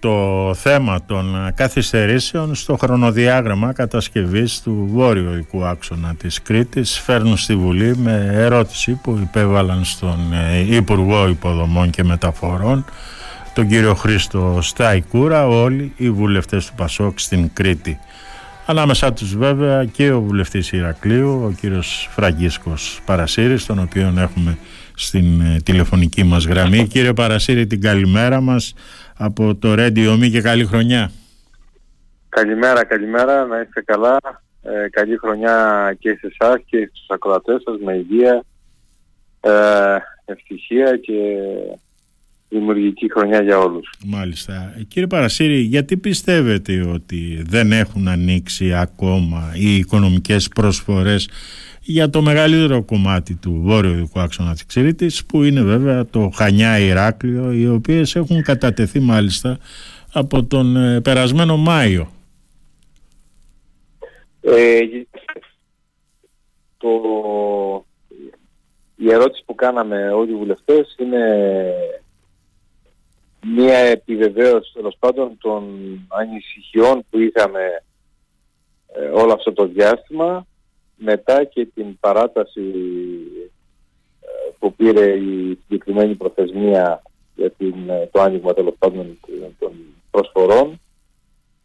το θέμα των καθυστερήσεων στο χρονοδιάγραμμα κατασκευής του βόρειου οικού άξονα της Κρήτης φέρνουν στη Βουλή με ερώτηση που υπέβαλαν στον ε, Υπουργό Υποδομών και Μεταφορών τον κύριο Χρήστο Σταϊκούρα όλοι οι βουλευτές του Πασόκ στην Κρήτη. Ανάμεσά τους βέβαια και ο βουλευτής Ηρακλείου, ο κύριος Φραγκίσκος Παρασύρης, τον οποίο έχουμε στην ε, τηλεφωνική μας γραμμή. Κύριε Παρασύρη, την καλημέρα μας από το Radio Me και καλή χρονιά. Καλημέρα, καλημέρα, να είστε καλά. Ε, καλή χρονιά και σε εσάς και στους ακροατές σας με υγεία, ε, ευτυχία και δημιουργική χρονιά για όλους. Μάλιστα. Ε, κύριε Παρασύρη, γιατί πιστεύετε ότι δεν έχουν ανοίξει ακόμα οι οικονομικές προσφορές για το μεγαλύτερο κομμάτι του βόρειου δικού άξονα της Ξηρήτης που είναι βέβαια το Χανιά Ηράκλειο οι οποίες έχουν κατατεθεί μάλιστα από τον ε, περασμένο Μάιο; Ε, το, η ερώτηση που κάναμε όλοι οι βουλευτές είναι μία επιβεβαίωση τέλος πάντων των ανησυχιών που είχαμε ε, όλο αυτό το διάστημα μετά και την παράταση ε, που πήρε η συγκεκριμένη προθεσμία για την, ε, το άνοιγμα τέλος πάντων των προσφορών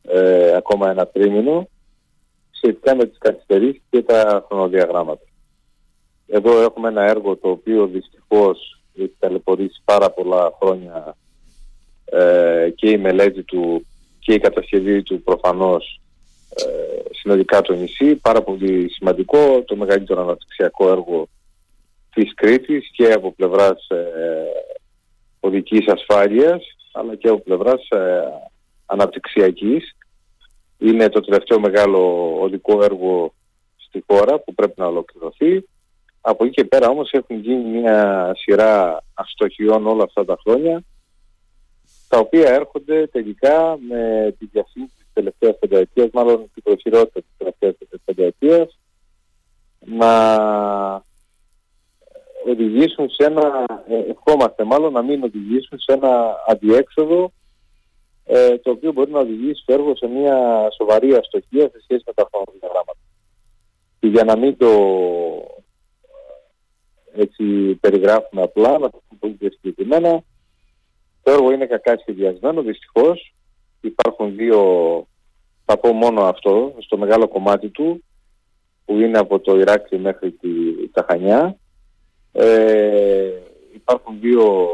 ε, ακόμα ένα τρίμηνο σχετικά με τις καθυστερήσεις και τα χρονοδιαγράμματα. Εδώ έχουμε ένα έργο το οποίο δυστυχώς έχει ταλαιπωρήσει πάρα πολλά χρόνια ε, και η μελέτη του και η κατασκευή του προφανώς ε, συνολικά το νησί. Πάρα πολύ σημαντικό, το μεγαλύτερο αναπτυξιακό έργο της Κρήτης και από πλευράς ε, οδικής ασφάλειας αλλά και από πλευράς ε, αναπτυξιακής. Είναι το τελευταίο μεγάλο οδικό έργο στη χώρα που πρέπει να ολοκληρωθεί. Από εκεί και πέρα όμως έχουν γίνει μια σειρά αστοχιών όλα αυτά τα χρόνια τα οποία έρχονται τελικά με τη διασύνη της τελευταίας πενταετίας, μάλλον την προχειρότητα της τελευταίας πενταετίας, να οδηγήσουν σε ένα, ε, ευχόμαστε μάλλον να μην οδηγήσουν σε ένα αντιέξοδο ε, το οποίο μπορεί να οδηγήσει το έργο σε μια σοβαρή αστοχία σε σχέση με τα χρονοδιαγράμματα. Και για να μην το ε, έτσι περιγράφουμε απλά, να το πούμε πολύ συγκεκριμένα, το έργο είναι κακά σχεδιασμένο, δυστυχώς. Υπάρχουν δύο, θα πω μόνο αυτό, στο μεγάλο κομμάτι του, που είναι από το Ηράκλειο μέχρι τη, τα Χανιά. Ε, υπάρχουν δύο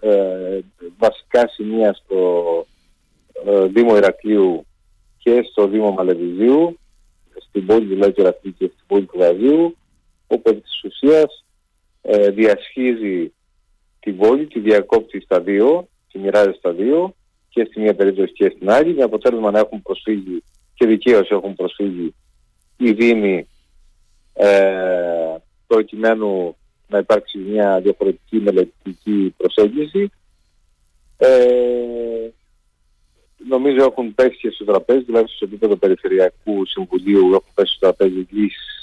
ε, βασικά σημεία στο ε, Δήμο Ηρακλείου και στο Δήμο Μαλεβιζίου, στην πόλη δηλαδή του Ηρακλείου και στην πόλη του Γαζίου, όπου επί της ουσίας ε, διασχίζει την πόλη, τη διακόπτει στα δύο, τη μοιράζει στα δύο και στη μία περίπτωση και στην άλλη, με αποτέλεσμα να έχουν προσφύγει και δικαίως έχουν προσφύγει οι Δήμοι ε, προκειμένου να υπάρξει μια διαφορετική μελετητική προσέγγιση. Ε, νομίζω έχουν πέσει και στο τραπέζι, δηλαδή στο επίπεδο Περιφερειακού Συμβουλίου έχουν πέσει στο τραπέζι λύσεις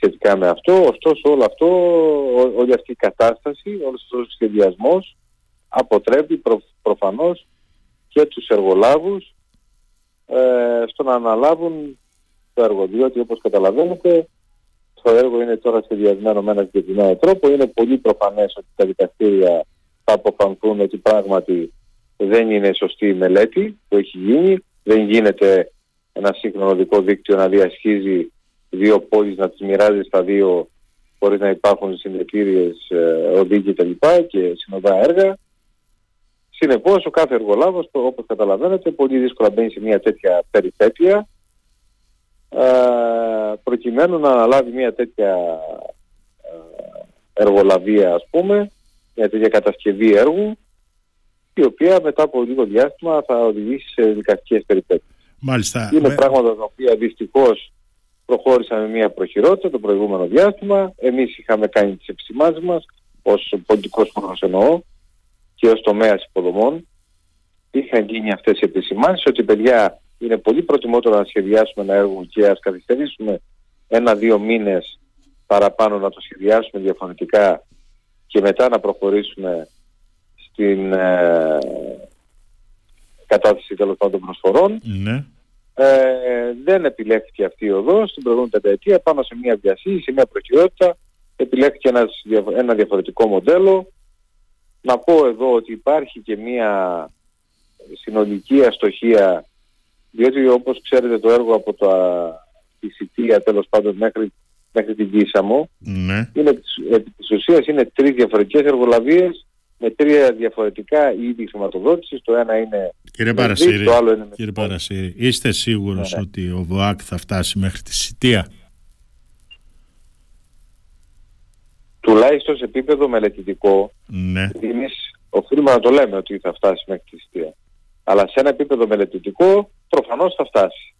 σχετικά με αυτό. Ωστόσο όλο αυτό, όλη αυτή η κατάσταση, όλος αυτός ο σχεδιασμός αποτρέπει προ, προφανώς και τους εργολάβους ε, στο να αναλάβουν το έργο. Διότι όπως καταλαβαίνετε το έργο είναι τώρα σχεδιασμένο με ένα συγκεκριμένο τρόπο. Είναι πολύ προφανές ότι τα δικαστήρια θα αποφανθούν ότι πράγματι δεν είναι σωστή η μελέτη που έχει γίνει. Δεν γίνεται ένα σύγχρονο δικό δίκτυο να διασχίζει δύο πόλεις να τις μοιράζει στα δύο χωρίς να υπάρχουν συνδετήριες ε, οδοί και τα λοιπά και συνοδά έργα. Συνεπώς ο κάθε εργολάβος, όπως καταλαβαίνετε, πολύ δύσκολα μπαίνει σε μια τέτοια περιπέτεια ε, προκειμένου να αναλάβει μια τέτοια ε, εργολαβία ας πούμε, μια τέτοια κατασκευή έργου η οποία μετά από λίγο διάστημα θα οδηγήσει σε δικαστικές περιπέτειες. Μάλιστα. Είναι πράγματα τα οποία δυστυχώς προχώρησαμε μια προχειρότητα το προηγούμενο διάστημα. Εμείς είχαμε κάνει τις επισημάνσεις μας ως πολιτικός χρόνος εννοώ και ως τομέας υποδομών. Είχαν γίνει αυτές οι επισημάνσεις ότι παιδιά είναι πολύ προτιμότερο να σχεδιάσουμε ένα έργο και ας καθυστερήσουμε ένα-δύο μήνες παραπάνω να το σχεδιάσουμε διαφορετικά και μετά να προχωρήσουμε στην ε, κατάθεση τέλος πάντων προσφορών. Ναι. Ε, δεν επιλέχθηκε αυτή η οδός στην προηγούμενη πενταετία πάνω σε μια διασύνη, σε μια προκυρότητα. Επιλέχθηκε ένας, ένα διαφορετικό μοντέλο. Να πω εδώ ότι υπάρχει και μια συνολική αστοχία διότι όπως ξέρετε το έργο από τα, τη Σιτία τέλος πάντων μέχρι, μέχρι την Κίσαμο Ναι. είναι, επί της ουσίας είναι τρεις διαφορετικές εργολαβίες με τρία διαφορετικά είδη χρηματοδότησης. Το ένα είναι Κύριε με Παρασύρη, ΔΙΚ, το άλλο είναι με κύριε Παρασύρη, είστε σίγουρος Ναι, ναι. ότι ο ΒΟΑΚ θα φτάσει μέχρι τη Σιτία; τουλάχιστον σε επίπεδο μελετητικό Ναι. γιατί εμείς οφείλουμε να το λέμε ότι θα φτάσει μέχρι τη Σιτία. Αλλά σε ένα επίπεδο μελετητικό προφανώς θα φτάσει.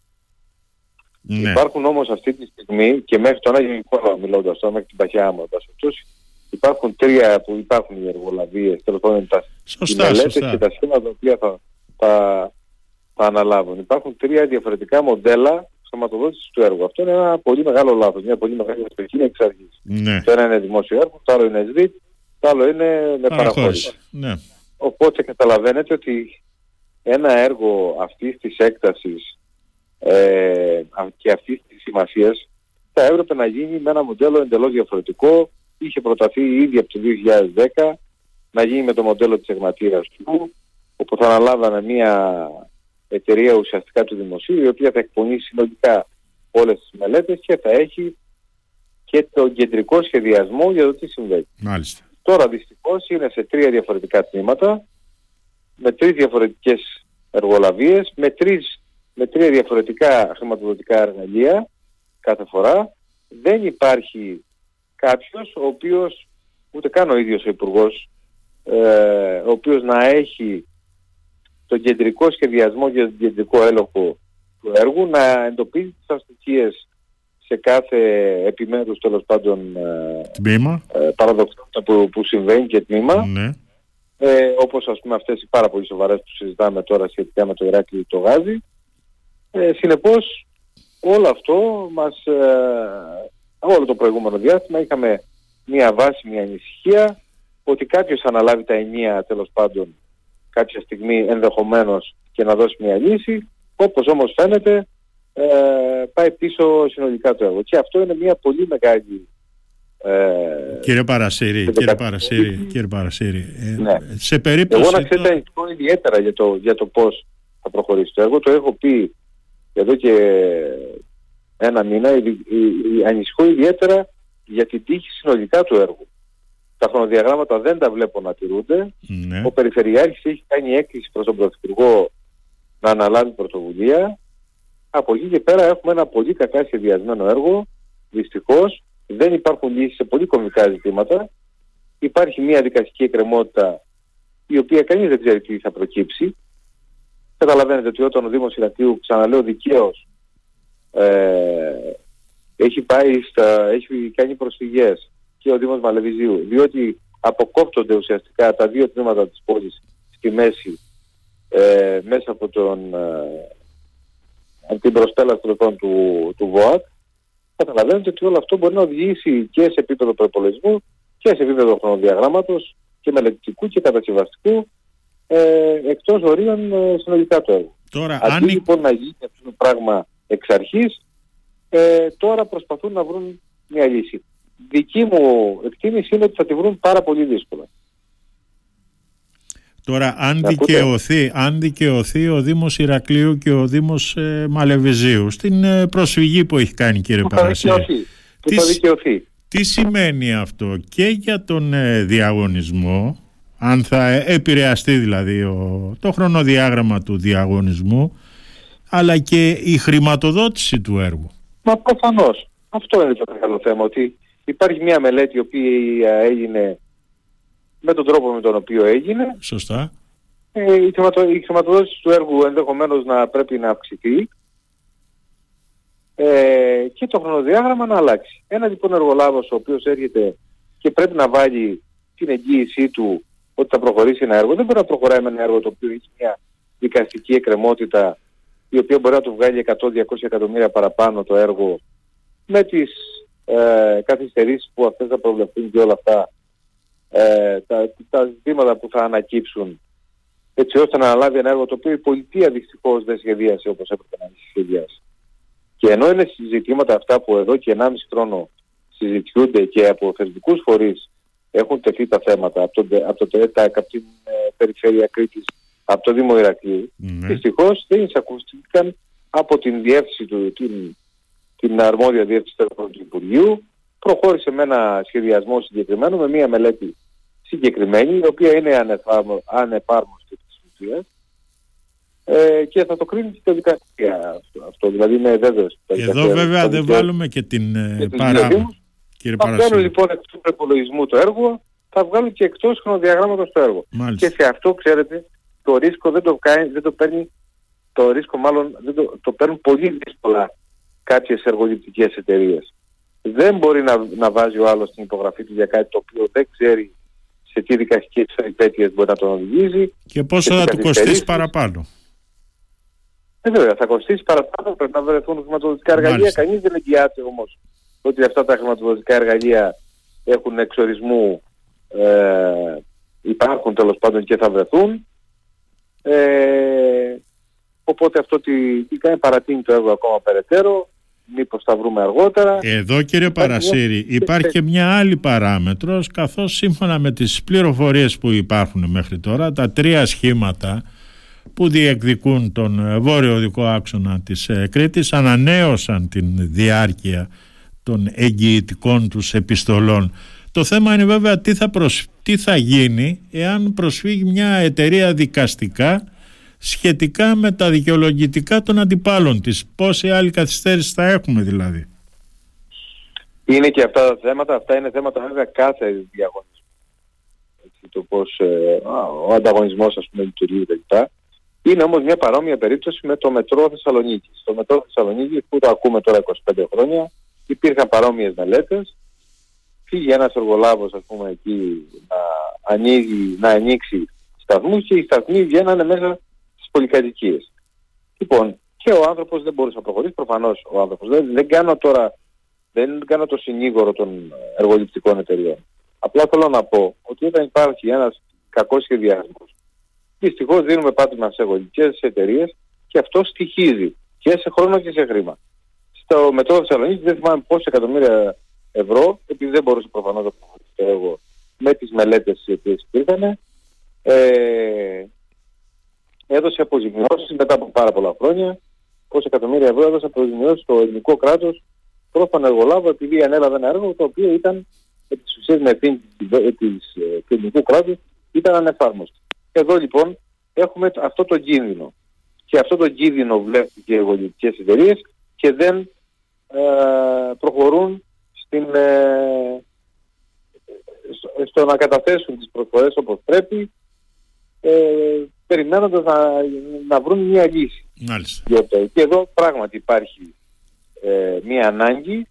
ναι. Υπάρχουν όμως αυτή τη στιγμή και μέχρι τον Άγιο Νικόλαο μιλώντας τώρα, μέχρι την Παχιά μου, εν πάση περιπτώσει, υπάρχουν τρία που υπάρχουν οι εργολαβίες, τέλος πάντων τα οι Σωστά, μελέτες σωστά. και τα σχήματα τα οποία θα, θα, θα αναλάβουν. Υπάρχουν τρία διαφορετικά μοντέλα χρηματοδότησης του έργου. Αυτό είναι ένα πολύ μεγάλο λάθος, μια πολύ μεγάλη αστοχή εξ αρχής. Ναι. Το ένα είναι δημόσιο έργο, το άλλο είναι ΣΔΙΤ, το άλλο είναι με παραχώρηση. Παραχώρηση. Ναι. Οπότε καταλαβαίνετε ότι ένα έργο αυτής της έκτασης ε, α- και αυτής της σημασίας θα έπρεπε να γίνει με ένα μοντέλο εντελώς διαφορετικό. Είχε προταθεί ήδη από το 2010 να γίνει με το μοντέλο της εγματείας του, όπου θα αναλάβανε μια εταιρεία ουσιαστικά του δημοσίου, η οποία θα εκπονήσει συνολικά όλες τις μελέτες και θα έχει και τον κεντρικό σχεδιασμό για το τι συμβαίνει. Μάλιστα. Τώρα δυστυχώς είναι σε τρία διαφορετικά τμήματα, με τρεις διαφορετικές εργολαβίες, με, τρεις, με τρία διαφορετικά χρηματοδοτικά εργαλεία κάθε φορά. Δεν υπάρχει κάποιος ο οποίος, ούτε καν ο ίδιος ο Υπουργός, ε, ο οποίος να έχει τον κεντρικό σχεδιασμό και τον κεντρικό έλεγχο του έργου, να εντοπίζει τις αστοχίες σε κάθε επιμέρους τέλος πάντων ε, Τμήμα. ε, παραδοξότητα που, που συμβαίνει και τμήμα, Ναι. ε, όπως ας πούμε αυτές οι πάρα πολύ σοβαρές που συζητάμε τώρα σχετικά με το Ηράκλειο το Γάζι. Ε, συνεπώς όλο αυτό μας, ε, όλο το προηγούμενο διάστημα είχαμε μια βάση, μια ανησυχία ότι κάποιος θα αναλάβει τα ενία τέλος πάντων κάποια στιγμή ενδεχομένως και να δώσει μια λύση, όπως όμως φαίνεται ε, πάει πίσω συνολικά το έργο. Και αυτό είναι μια πολύ μεγάλη ε, Κύριε Παρασύρη, σε κύριε δεκα- Παρασύρη, κύριε Παρασύρη, ε, Ναι. σε περίπτωση... Εγώ να ξέρετε τώρα- ανησυχώ ιδιαίτερα για το, για το πώς θα προχωρήσει το έργο. Το έχω πει εδώ και ένα μήνα. Η, η, η- ανησυχώ ιδιαίτερα για την τύχη συνολικά του έργου. Τα χρονοδιαγράμματα δεν τα βλέπω να τηρούνται. Ναι. Ο Περιφερειάρχης έχει κάνει έκκληση προς τον Πρωθυπουργό να αναλάβει πρωτοβουλία. Από εκεί και πέρα έχουμε ένα πολύ κακά σχεδιασμένο έργο. Δυστυχώς δεν υπάρχουν λύσεις σε πολύ κομβικά ζητήματα. Υπάρχει μια δικαστική εκκρεμότητα η οποία κανείς δεν ξέρει τι θα προκύψει. Καταλαβαίνετε ότι όταν ο Δήμος Ηρακλείου, ξαναλέω δικαίως, ε, έχει πάει στα, έχει κάνει προσφυγές και ο Δήμος Μαλεβιζίου, διότι αποκόπτονται ουσιαστικά τα δύο τμήματα της πόλης στη μέση ε, μέσα από, τον, ε, από την προσπέλαση λοιπόν, του, του ΒΟΑΚ, καταλαβαίνετε ότι όλο αυτό μπορεί να οδηγήσει και σε επίπεδο προπολογισμού και σε επίπεδο χρονοδιαγράμματος και μελετητικού και κατασκευαστικού ε, εκτός ορίων ε, συνολικά το έργο. Τώρα, Αντί αν, η- λοιπόν να γίνει αυτό το πράγμα εξ αρχής, ε, τώρα προσπαθούν να βρουν μια λύση. Δική μου εκτίμηση είναι ότι θα τη βρουν πάρα πολύ δύσκολα. τώρα, αν, Με ακούτε; δικαιωθεί, αν δικαιωθεί ο Δήμος Ηρακλείου και ο Δήμος ε, Μαλεβιζίου στην ε, προσφυγή που έχει κάνει κύριε Που θα Παρασύρη, δικαιωθεί. Που Τι θα σ- δικαιωθεί. τι σημαίνει αυτό και για τον ε, διαγωνισμό, αν θα ε, επηρεαστεί δηλαδή ο, το χρονοδιάγραμμα του διαγωνισμού, αλλά και η χρηματοδότηση του έργου; Μα προφανώς. Αυτό είναι το μεγάλο θέμα, ότι υπάρχει μια μελέτη η οποία έγινε με τον τρόπο με τον οποίο έγινε. Σωστά. Ε, η, χρηματο, η χρηματοδότηση του έργου ενδεχομένως να πρέπει να αυξηθεί ε, και το χρονοδιάγραμμα να αλλάξει. Ένα λοιπόν εργολάβος ο οποίος έρχεται και πρέπει να βάλει την εγγύησή του ότι θα προχωρήσει ένα έργο, δεν μπορεί να προχωράει με ένα έργο το οποίο έχει μια δικαστική εκκρεμότητα η οποία μπορεί να του βγάλει 100-200 εκατομμύρια παραπάνω το έργο με τις ε, καθυστερήσεις που αυτές θα προβλεφθούν και όλα αυτά ε, τα, τα ζητήματα που θα ανακύψουν έτσι ώστε να αναλάβει ένα έργο το οποίο η πολιτεία δυστυχώς δεν σχεδίασε όπως έπρεπε να σχεδιάσει. Και ενώ είναι συζητήματα αυτά που εδώ και 1,5 χρόνο συζητιούνται και από θεσμικούς φορείς έχουν τεθεί τα θέματα από, το, από, το, από την ε, περιφέρεια Κρήτης, από το Δήμο Ηρακλείου, mm. δυστυχώς δεν εισακούστηκαν από την διεύθυνση του, την, την αρμόδια διεύθυνση του Υπουργείου, προχώρησε με ένα σχεδιασμό συγκεκριμένο, με μια μελέτη συγκεκριμένη, η οποία είναι ανεπάρμοστη της ουσίας ε, και θα το κρίνει και το δικαστήριο αυτό. Δηλαδή είναι βέβαιος. Εδώ βέβαια δεν βάλουμε και την ε, παράδοση. θα βγάλουν λοιπόν εκτός του προπολογισμού το έργο, θα βγάλουν και εκτός χρονοδιαγράμματος το έργο. Μάλιστα. Και σε αυτό ξέρετε το ρίσκο δεν το, κάνει, δεν το παίρνει, το ρίσκο μάλλον δεν το, το παίρνουν πολύ δύσκολα κάποιες εργοληπτικές εταιρείες. Δεν μπορεί να, να βάζει ο άλλος την υπογραφή του για κάτι το οποίο δεν ξέρει σε τι δικαστικές περιπέτειες μπορεί να τον οδηγήσει. Και πόσο θα του κοστίσει παραπάνω. Ε, βέβαια, θα κοστίσει παραπάνω, πρέπει να βρεθούν χρηματοδοτικά εργαλεία. Κανείς δεν εγγυάται όμως ότι αυτά τα χρηματοδοτικά εργαλεία έχουν εξορισμού, ε, υπάρχουν τέλος πάντων και θα βρεθούν. Ε, οπότε αυτό τι, τι κάνει παρατείνει το έργο ακόμα περαιτέρω μήπως θα βρούμε αργότερα. Εδώ κύριε Παρασύρη υπάρχει και μια άλλη παράμετρος καθώς σύμφωνα με τις πληροφορίες που υπάρχουν μέχρι τώρα τα τρία σχήματα που διεκδικούν τον βόρειο δικό άξονα της ε, Κρήτης ανανέωσαν την διάρκεια των εγγυητικών τους επιστολών. Το θέμα είναι βέβαια τι θα, τι θα γίνει εάν προσφύγει μια εταιρεία δικαστικά σχετικά με τα δικαιολογητικά των αντιπάλων της. Πόση άλλη καθυστέρηση θα έχουμε δηλαδή; Είναι και αυτά τα θέματα, αυτά είναι θέματα βέβαια κάθε διαγωνισμού. το πώς ε, ο ανταγωνισμός ας πούμε λειτουργεί κλπ. Είναι όμως μια παρόμοια περίπτωση με το μετρό Θεσσαλονίκη. Το μετρό Θεσσαλονίκη που το ακούμε τώρα 25 χρόνια υπήρχαν παρόμοιες μελέτες φύγει ένας εργολάβος ας πούμε εκεί να, ανοίγει, να ανοίξει σταθμούς και οι σταθμοί βγαίνανε μέσα πολυκατοικίες. Λοιπόν, και ο άνθρωπος δεν μπορούσε να προχωρήσει, προφανώς ο άνθρωπος. Δεν, δεν κάνω τώρα, δεν κάνω το συνήγορο των εργοληπτικών εταιριών. Απλά θέλω να πω ότι όταν υπάρχει ένας κακός σχεδιασμός, δυστυχώς δίνουμε πάτημα σε εργοληπτικές εταιρείες και αυτό στοιχίζει και σε χρόνο και σε χρήμα. Στο μετρό Θεσσαλονίκης δεν θυμάμαι πόσα εκατομμύρια ευρώ, επειδή δεν μπορούσε προφανώς να προχωρήσει το έργο με τις μελέτες οι οποίες υπήρχαν, ε, έδωσε αποζημιώσεις μετά από πάρα πολλά χρόνια. Πόσα εκατομμύρια ευρώ έδωσε αποζημιώσεις στο ελληνικό κράτος προς τον εργολάβο επειδή ανέλαβε ένα έργο το οποίο ήταν επί της ουσίας με ευθύνη του ελληνικού κράτους ήταν ανεφάρμοστο. Εδώ λοιπόν έχουμε αυτό το κίνδυνο. Και αυτό το κίνδυνο βλέπουν και οι εργολητικές εταιρείες και δεν ε, προχωρούν στην, ε, στο, στο, να καταθέσουν τις προσφορές όπως πρέπει ε, περιμένοντας να, να βρουν μια λύση. Μάλιστα. Και εδώ πράγματι υπάρχει ε, μια ανάγκη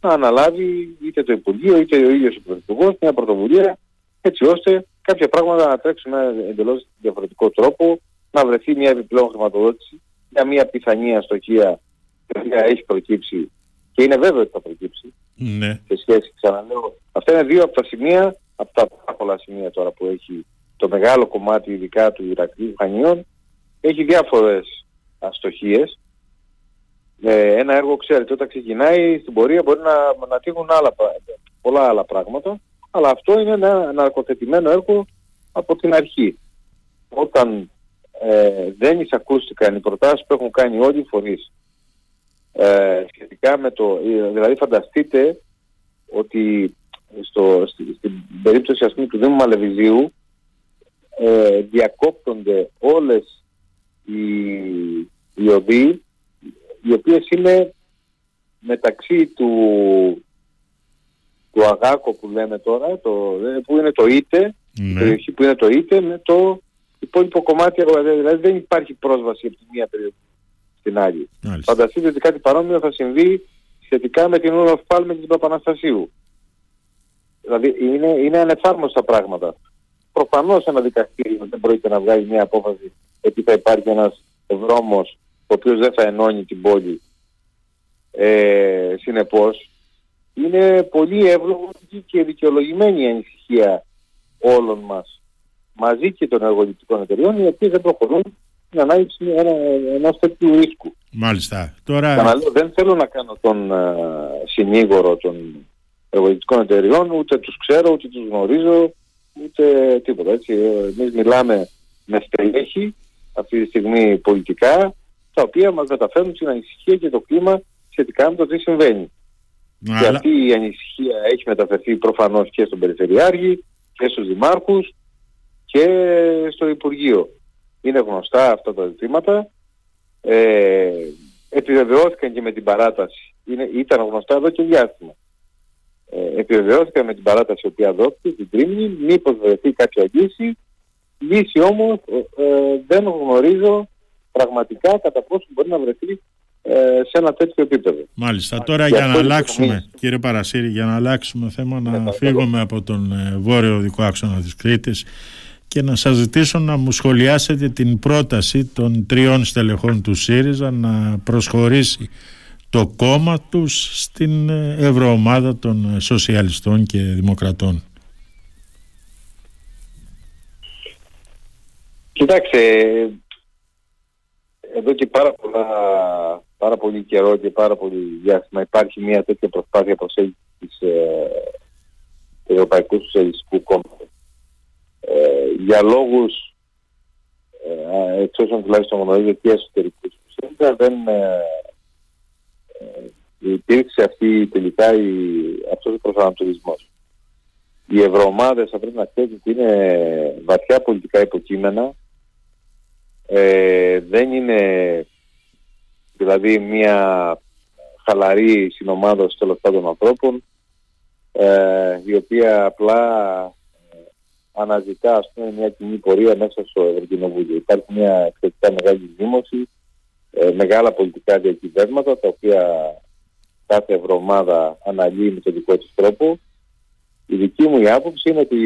να αναλάβει είτε το Υπουργείο είτε ο ίδιος ο Πρωθυπουργός μια πρωτοβουλία έτσι ώστε κάποια πράγματα να τρέξουν με εντελώς διαφορετικό τρόπο, να βρεθεί μια επιπλέον χρηματοδότηση για μια πιθανή αστοχία η οποία έχει προκύψει και είναι βέβαιο ότι θα προκύψει ναι. σε σχέση, ξαναλέω, αυτά είναι δύο από τα σημεία, από τα πάρα πολλά σημεία τώρα που έχει το μεγάλο κομμάτι ειδικά του Ηρακλείου Χανίων έχει διάφορες αστοχίες. Ε, ένα έργο, ξέρετε, όταν ξεκινάει στην πορεία μπορεί να, να τύχουν άλλα, πολλά άλλα πράγματα, αλλά αυτό είναι ένα ναρκοθετημένο έργο από την αρχή. Όταν ε, δεν εισακούστηκαν οι προτάσεις που έχουν κάνει όλοι οι φορείς ε, σχετικά με το... Δηλαδή φανταστείτε ότι στο, στην περίπτωση ας πούμε, του Δήμου Μαλεβιζίου ε, διακόπτονται όλες οι, οι οδοί οι οποίες είναι μεταξύ του, του Αγάκο που λέμε τώρα, το, που είναι το ΙΤΕ, ναι. περιοχή που είναι το ΙΤΕ με το υπόλοιπο κομμάτι, δηλαδή δεν υπάρχει πρόσβαση από τη μία περιοχή στην άλλη. Φανταστείτε ότι κάτι παρόμοιο θα συμβεί σχετικά με την Ούρα Φάλ την Παπαναστασίου. Δηλαδή είναι, είναι ανεφάρμοστα πράγματα προφανώς ένα δικαστήριο δεν πρόκειται να βγάλει μια απόφαση ότι θα υπάρχει ένας δρόμος ο οποίος δεν θα ενώνει την πόλη. Ε, συνεπώς, είναι πολύ εύλογη και δικαιολογημένη η ανησυχία όλων μας μαζί και των εργοδοτικών εταιριών οι οποίες δεν προχωρούν στην ανάλυση ένα, ενός τέτοιου ρίσκου. Μάλιστα. Τώρα... δεν θέλω να κάνω τον uh, συνήγορο των εργοδοτικών εταιριών, ούτε τους ξέρω, ούτε τους γνωρίζω, ούτε τίποτα. Έτσι. Εμείς μιλάμε με στελέχη αυτή τη στιγμή πολιτικά, τα οποία μας μεταφέρουν την ανησυχία και το κλίμα σχετικά με το τι συμβαίνει. Και αυτή η ανησυχία έχει μεταφερθεί προφανώς και στον Περιφερειάρχη και στους Δημάρχους και στο Υπουργείο. Είναι γνωστά αυτά τα ζητήματα. Ε, επιβεβαιώθηκαν και με την παράταση. Είναι, ήταν γνωστά εδώ και διάστημα. Ε, επιβεβαιώθηκαν με την παράταση η οποία δόθηκε την Τρίμηνη, μήπως βρεθεί κάποια λύση. Λύση όμως ε, ε δεν γνωρίζω πραγματικά κατά πόσο μπορεί να βρεθεί ε, σε ένα τέτοιο επίπεδο. Μάλιστα. Τώρα για να αλλάξουμε, κύριε Παρασύρη, για να αλλάξουμε θέμα, να ναι, φύγουμε από τον ε, βόρειο δικό άξονα της Κρήτης και να σας ζητήσω να μου σχολιάσετε την πρόταση των τριών στελεχών του ΣΥΡΙΖΑ να προσχωρήσει το κόμμα τους στην ε, ευρωομάδα των σοσιαλιστών και δημοκρατών. Κοιτάξτε, εδώ και πάρα, πολλά, πάρα πολύ καιρό και πάρα πολύ διάστημα υπάρχει μια τέτοια προσπάθεια προσέγγισης της ε, Ευρωπαϊκού Σοσιαλιστικού Κόμματος. Ε, για λόγους ε, εξ όσων τουλάχιστον γνωρίζω και εσωτερικούς δεν ε, ε, υπήρξε αυτή τελικά η, αυτός ο προσανατολισμός. Οι ευρωομάδες θα πρέπει να ξέρετε ότι είναι βαθιά πολιτικά υποκείμενα ε, δεν είναι δηλαδή μια χαλαρή συνομάδωση τέλος πάντων ανθρώπων ε, η οποία απλά ε, αναζητά ας πούμε, μια κοινή πορεία μέσα στο Ευρωκοινοβούλιο. Υπάρχει μια εξαιρετικά μεγάλη δήμωση, ε, μεγάλα πολιτικά διακυβέρματα τα οποία κάθε εβδομάδα αναλύει με τον δικό της τρόπο. Η δική μου η άποψη είναι ότι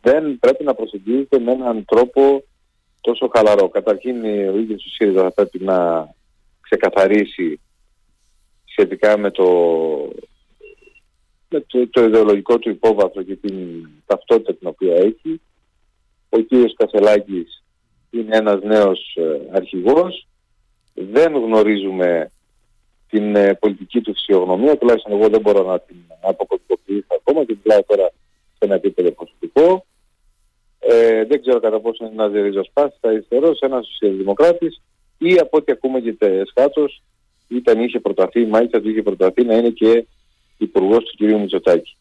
δεν πρέπει να προσεγγίζεται με έναν τρόπο τόσο χαλαρό. Καταρχήν ο ίδιος ο ΣΥΡΙΖΑ θα πρέπει να ξεκαθαρίσει σχετικά με το, με το, το ιδεολογικό του υπόβαθρο και την ταυτότητα την οποία έχει. Ο κύριος Κασελάκης είναι ένας νέος ε, αρχηγός. Δεν γνωρίζουμε την ε, πολιτική του φυσιογνωμία, τουλάχιστον εγώ δεν μπορώ να την αποκωδικοποιήσω ακόμα και μιλάω τώρα σε ένα επίπεδο προσωπικό. Ε, δεν ξέρω κατά πόσο είναι ένας ριζοσπάστη αριστερό, ένας σοσιαλδημοκράτης ή από ό,τι ακούμε και εσχάτω, ήταν είχε προταθεί, μάλιστα του είχε προταθεί να είναι και υπουργός του κ. Μητσοτάκη.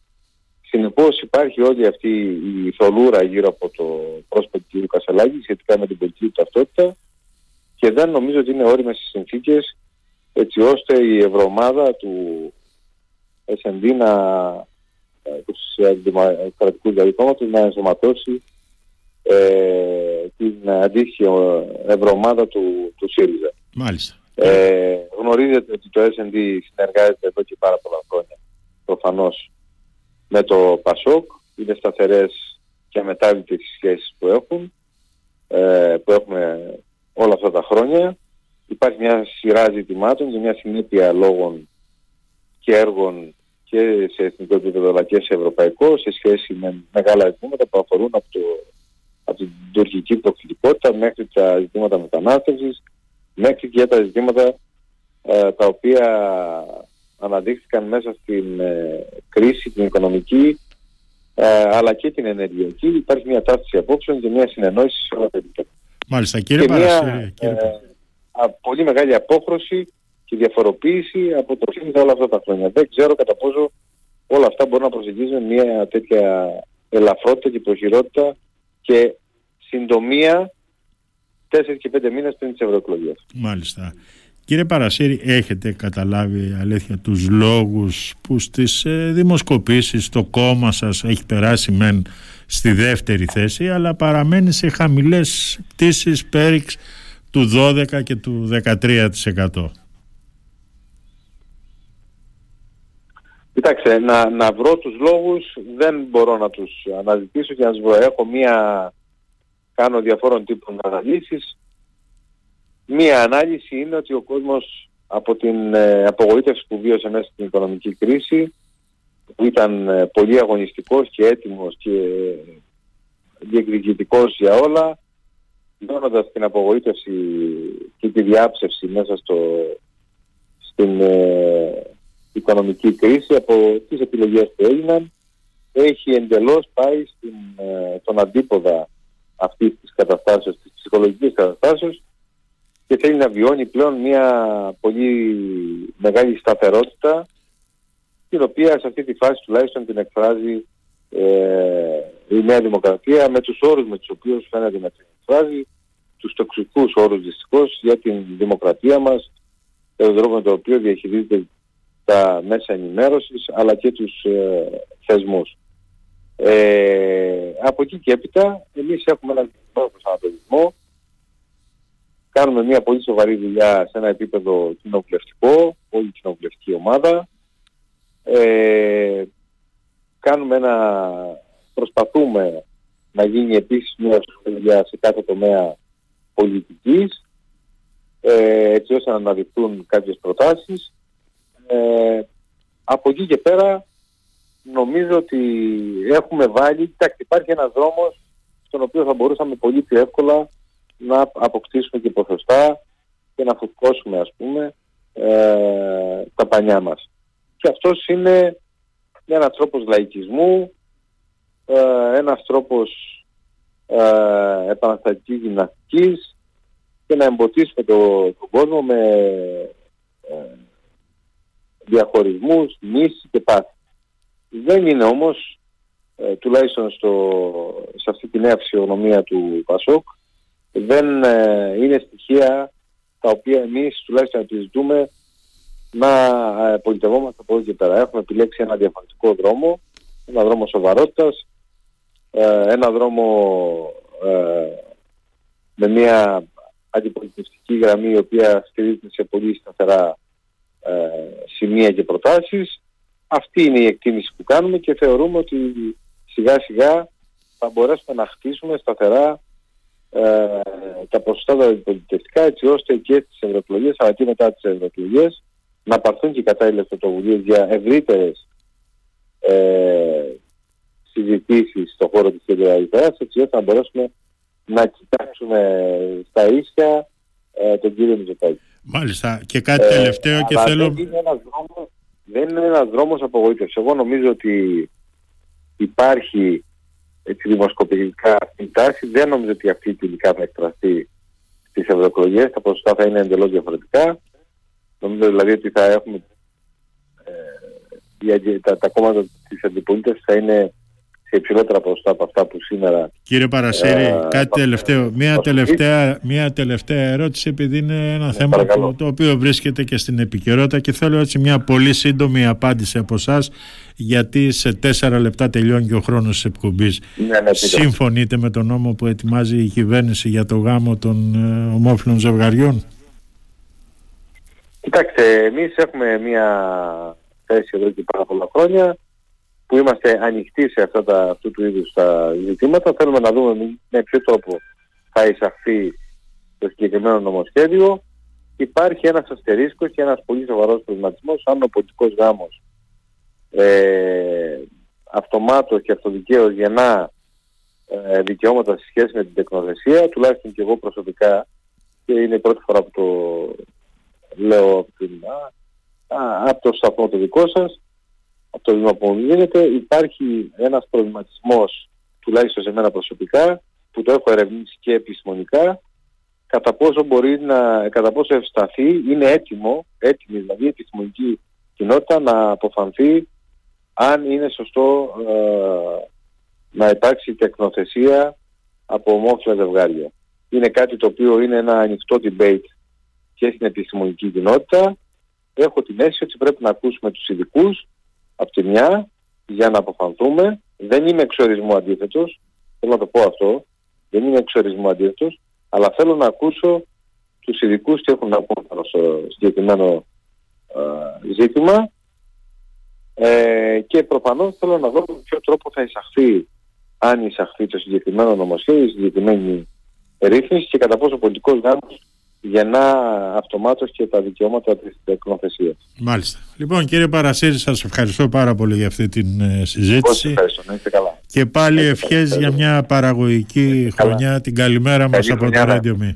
Συνεπώς υπάρχει όλη αυτή η θολούρα γύρω από το πρόσωπο του κ. Κασελάκη σχετικά με την πολιτική του ταυτότητα και δεν νομίζω ότι είναι όριμες οι συνθήκες έτσι ώστε η ευρωομάδα του SND να, ε, τους Σοσιαλδημοκρατικού δηλαδή να ενσωματώσει ε, την αντίστοιχη ευρωομάδα του, του ΣΥΡΙΖΑ. Μάλιστα. Ε, γνωρίζετε ότι το S&D συνεργάζεται εδώ και πάρα πολλά χρόνια προφανώς με το ΠΑΣΟΚ. Είναι σταθερές και αμετάβλητες οι σχέσεις που έχουν, ε, που έχουμε όλα αυτά τα χρόνια. Υπάρχει μια σειρά ζητημάτων και μια συνέπεια λόγων και έργων και σε εθνικό επίπεδο αλλά και σε ευρωπαϊκό σε σχέση με μεγάλα ζητήματα που αφορούν από το από την τουρκική προκλητικότητα μέχρι τα ζητήματα μετανάστευσης, μέχρι και τα ζητήματα ε, τα οποία αναδείχθηκαν μέσα στην ε, κρίση, την οικονομική, ε, αλλά και την ενεργειακή. Υπάρχει μια ταύτιση απόψεων και μια συνεννόηση σε όλα τα επίπεδα. Μάλιστα, κύριε και μια πολύ μεγάλη απόχρωση και διαφοροποίηση από το ΣΥΡΙΖΑ όλα αυτά τα χρόνια. Δεν ξέρω κατά πόσο όλα αυτά μπορούν να προσεγγίζουν μια τέτοια ελαφρότητα και προχειρότητα και συντομία 4 και 5 μήνες πριν τις ευρωεκλογές. Μάλιστα. Κύριε Παρασύρη, έχετε καταλάβει αλήθεια τους λόγους που στις ε, δημοσκοπήσεις το κόμμα σας έχει περάσει μεν στη δεύτερη θέση αλλά παραμένει σε χαμηλές πτήσεις πέριξ του 12 και του 13%. Κοιτάξτε, να, να βρω τους λόγους δεν μπορώ να τους αναζητήσω και να τους βρω. Έχω μία, κάνω διαφόρων τύπων αναλύσεις. Μία ανάλυση είναι ότι ο κόσμος από την ε, απογοήτευση που βίωσε μέσα στην οικονομική κρίση που ήταν ε, πολύ αγωνιστικός και έτοιμος και διεκδικητικός για όλα, δώνοντας την απογοήτευση και τη διάψευση μέσα στο, στην ε, οικονομική κρίση από τις επιλογές που έγιναν, έχει εντελώς πάει στην, ε, τον αντίποδα αυτής της καταστάσεως, της ψυχολογικής καταστάσεως και θέλει να βιώνει πλέον μια πολύ μεγάλη σταθερότητα την οποία σε αυτή τη φάση τουλάχιστον την εκφράζει ε, η Νέα Δημοκρατία με τους όρους με τους οποίους φαίνεται να την εκφράζει τους τοξικούς όρους δυστυχώς για την δημοκρατία μας τον τρόπο με τον οποίο διαχειρίζεται τα μέσα ενημέρωσης αλλά και τους ε, θεσμούς. Ε, από εκεί και έπειτα εμείς έχουμε έναν προσανατολισμό κάνουμε μια πολύ σοβαρή δουλειά σε ένα επίπεδο κοινοβουλευτικό, όλη η κοινοβουλευτική ομάδα. Ε, κάνουμε ένα, προσπαθούμε να γίνει επίσης μια δουλειά σε κάθε τομέα πολιτικής, ε, έτσι ώστε να αναδειχθούν κάποιες προτάσεις. Ε, από εκεί και πέρα νομίζω ότι έχουμε βάλει, κοιτάξτε υπάρχει ένας δρόμος στον οποίο θα μπορούσαμε πολύ πιο εύκολα να αποκτήσουμε και ποσοστά και να φουσκώσουμε ας πούμε ε, τα πανιά μας. Και αυτός είναι ένας τρόπος λαϊκισμού, ε, ένας τρόπος ε, επαναστατικής γυμναστικής και να εμποτίσουμε το, τον κόσμο με ε, διαχωρισμούς, μίση και πάθη. Δεν είναι όμως, ε, τουλάχιστον στο, σε αυτή τη νέα φυσιογνωμία του Πασόκ, δεν ε, είναι στοιχεία τα οποία εμείς τουλάχιστον επιζητούμε να ε, πολιτευόμαστε από εδώ και πέρα. Έχουμε επιλέξει ένα διαφορετικό δρόμο, ένα δρόμο σοβαρότητας, ε, ένα δρόμο με μια αντιπολιτευτική γραμμή η οποία στηρίζεται σε πολύ σταθερά σημεία και προτάσεις. Αυτή είναι η εκτίμηση που κάνουμε και θεωρούμε ότι σιγά σιγά θα μπορέσουμε να χτίσουμε σταθερά ε, τα ποσοστά τα πολιτευτικά έτσι ώστε και στις ευρωεκλογές αλλά και μετά τις ευρωεκλογές να πάρθουν και οι κατάλληλες πρωτοβουλίες για ευρύτερες ε, συζητήσεις στον χώρο της κεντροαριστεράς έτσι ώστε να μπορέσουμε να κοιτάξουμε στα ίσια ε, τον κύριο Μητσοτάκη. Μάλιστα. Και κάτι ε, τελευταίο και θέλω... Δεν είναι ένας δρόμος, δεν είναι ένας δρόμος απογοήτευσης. Εγώ νομίζω ότι υπάρχει έτσι δημοσκοπικά στην τάση. Δεν νομίζω ότι αυτή τελικά θα εκφραστεί στις ευρωεκλογές. Τα ποσοστά θα είναι εντελώς διαφορετικά. Νομίζω δηλαδή ότι θα έχουμε ε, τα, τα κόμματα της αντιπολίτευσης θα είναι σε υψηλότερα ποσοστά από αυτά που σήμερα... Κύριε Παρασύρη, ε, κάτι τελευταίο. Μία τελευταία, μία τελευταία ερώτηση επειδή είναι ένα θέμα το οποίο βρίσκεται και στην επικαιρότητα και θέλω έτσι μια πολύ σύντομη απάντηση από εσάς γιατί σε τέσσερα λεπτά τελειώνει και ο χρόνος της εκπομπής. Ναι, ναι, Συμφωνείτε με τον νόμο που ετοιμάζει η κυβέρνηση για το γάμο των ε, ομόφυλων ζευγαριών; Κοιτάξτε, εμείς έχουμε μια θέση εδώ και πάρα πολλά χρόνια που είμαστε ανοιχτοί σε αυτά τα, αυτού του είδους τα ζητήματα. Θέλουμε να δούμε με ποιο τρόπο θα εισαχθεί το συγκεκριμένο νομοσχέδιο. Υπάρχει ένας αστερίσκος και ένας πολύ σοβαρός προβληματισμός αν ο πολιτικός γάμος ε, αυτομάτως και αυτοδικαίως γεννά ε, δικαιώματα σε σχέση με την τεκνοθεσία, τουλάχιστον και εγώ προσωπικά και είναι η πρώτη φορά που το λέω από, την, α, από το σταθμό το δικό σας από το βήμα που μου δίνεται υπάρχει ένας προβληματισμός τουλάχιστον σε μένα προσωπικά που το έχω ερευνήσει και επιστημονικά. Κατά πόσο μπορεί να, κατά πόσο ευσταθεί, είναι έτοιμο, έτοιμη δηλαδή η επιστημονική κοινότητα να αποφανθεί αν είναι σωστό ε, να υπάρξει τεκνοθεσία από ομόφυλα ζευγάρια. Είναι κάτι το οποίο είναι ένα ανοιχτό debate και στην επιστημονική κοινότητα. Έχω την αίσθηση ότι πρέπει να ακούσουμε τους ειδικούς από τη μια για να αποφανθούμε. Δεν είμαι εξορισμού αντίθετος, θέλω να το πω αυτό, δεν είμαι εξορισμού αντίθετος, αλλά θέλω να ακούσω τους ειδικούς τι έχουν να πούν πάνω στο συγκεκριμένο ε, ζήτημα ε, και προφανώς θέλω να δω με ποιο τρόπο θα εισαχθεί, αν εισαχθεί το συγκεκριμένο νομοσχέδιο, η συγκεκριμένη ρύθμιση και κατά πόσο ο πολιτικός γάμος γεννά αυτομάτως και τα δικαιώματα της εκνοθεσίας. Μάλιστα. Λοιπόν κύριε Παρασύρη σας ευχαριστώ πάρα πολύ για αυτή την ε, συζήτηση. ευχαριστώ, να είστε καλά. Και πάλι ευχές για μια παραγωγική χρονιά. Την καλημέρα μας από το Radio Me.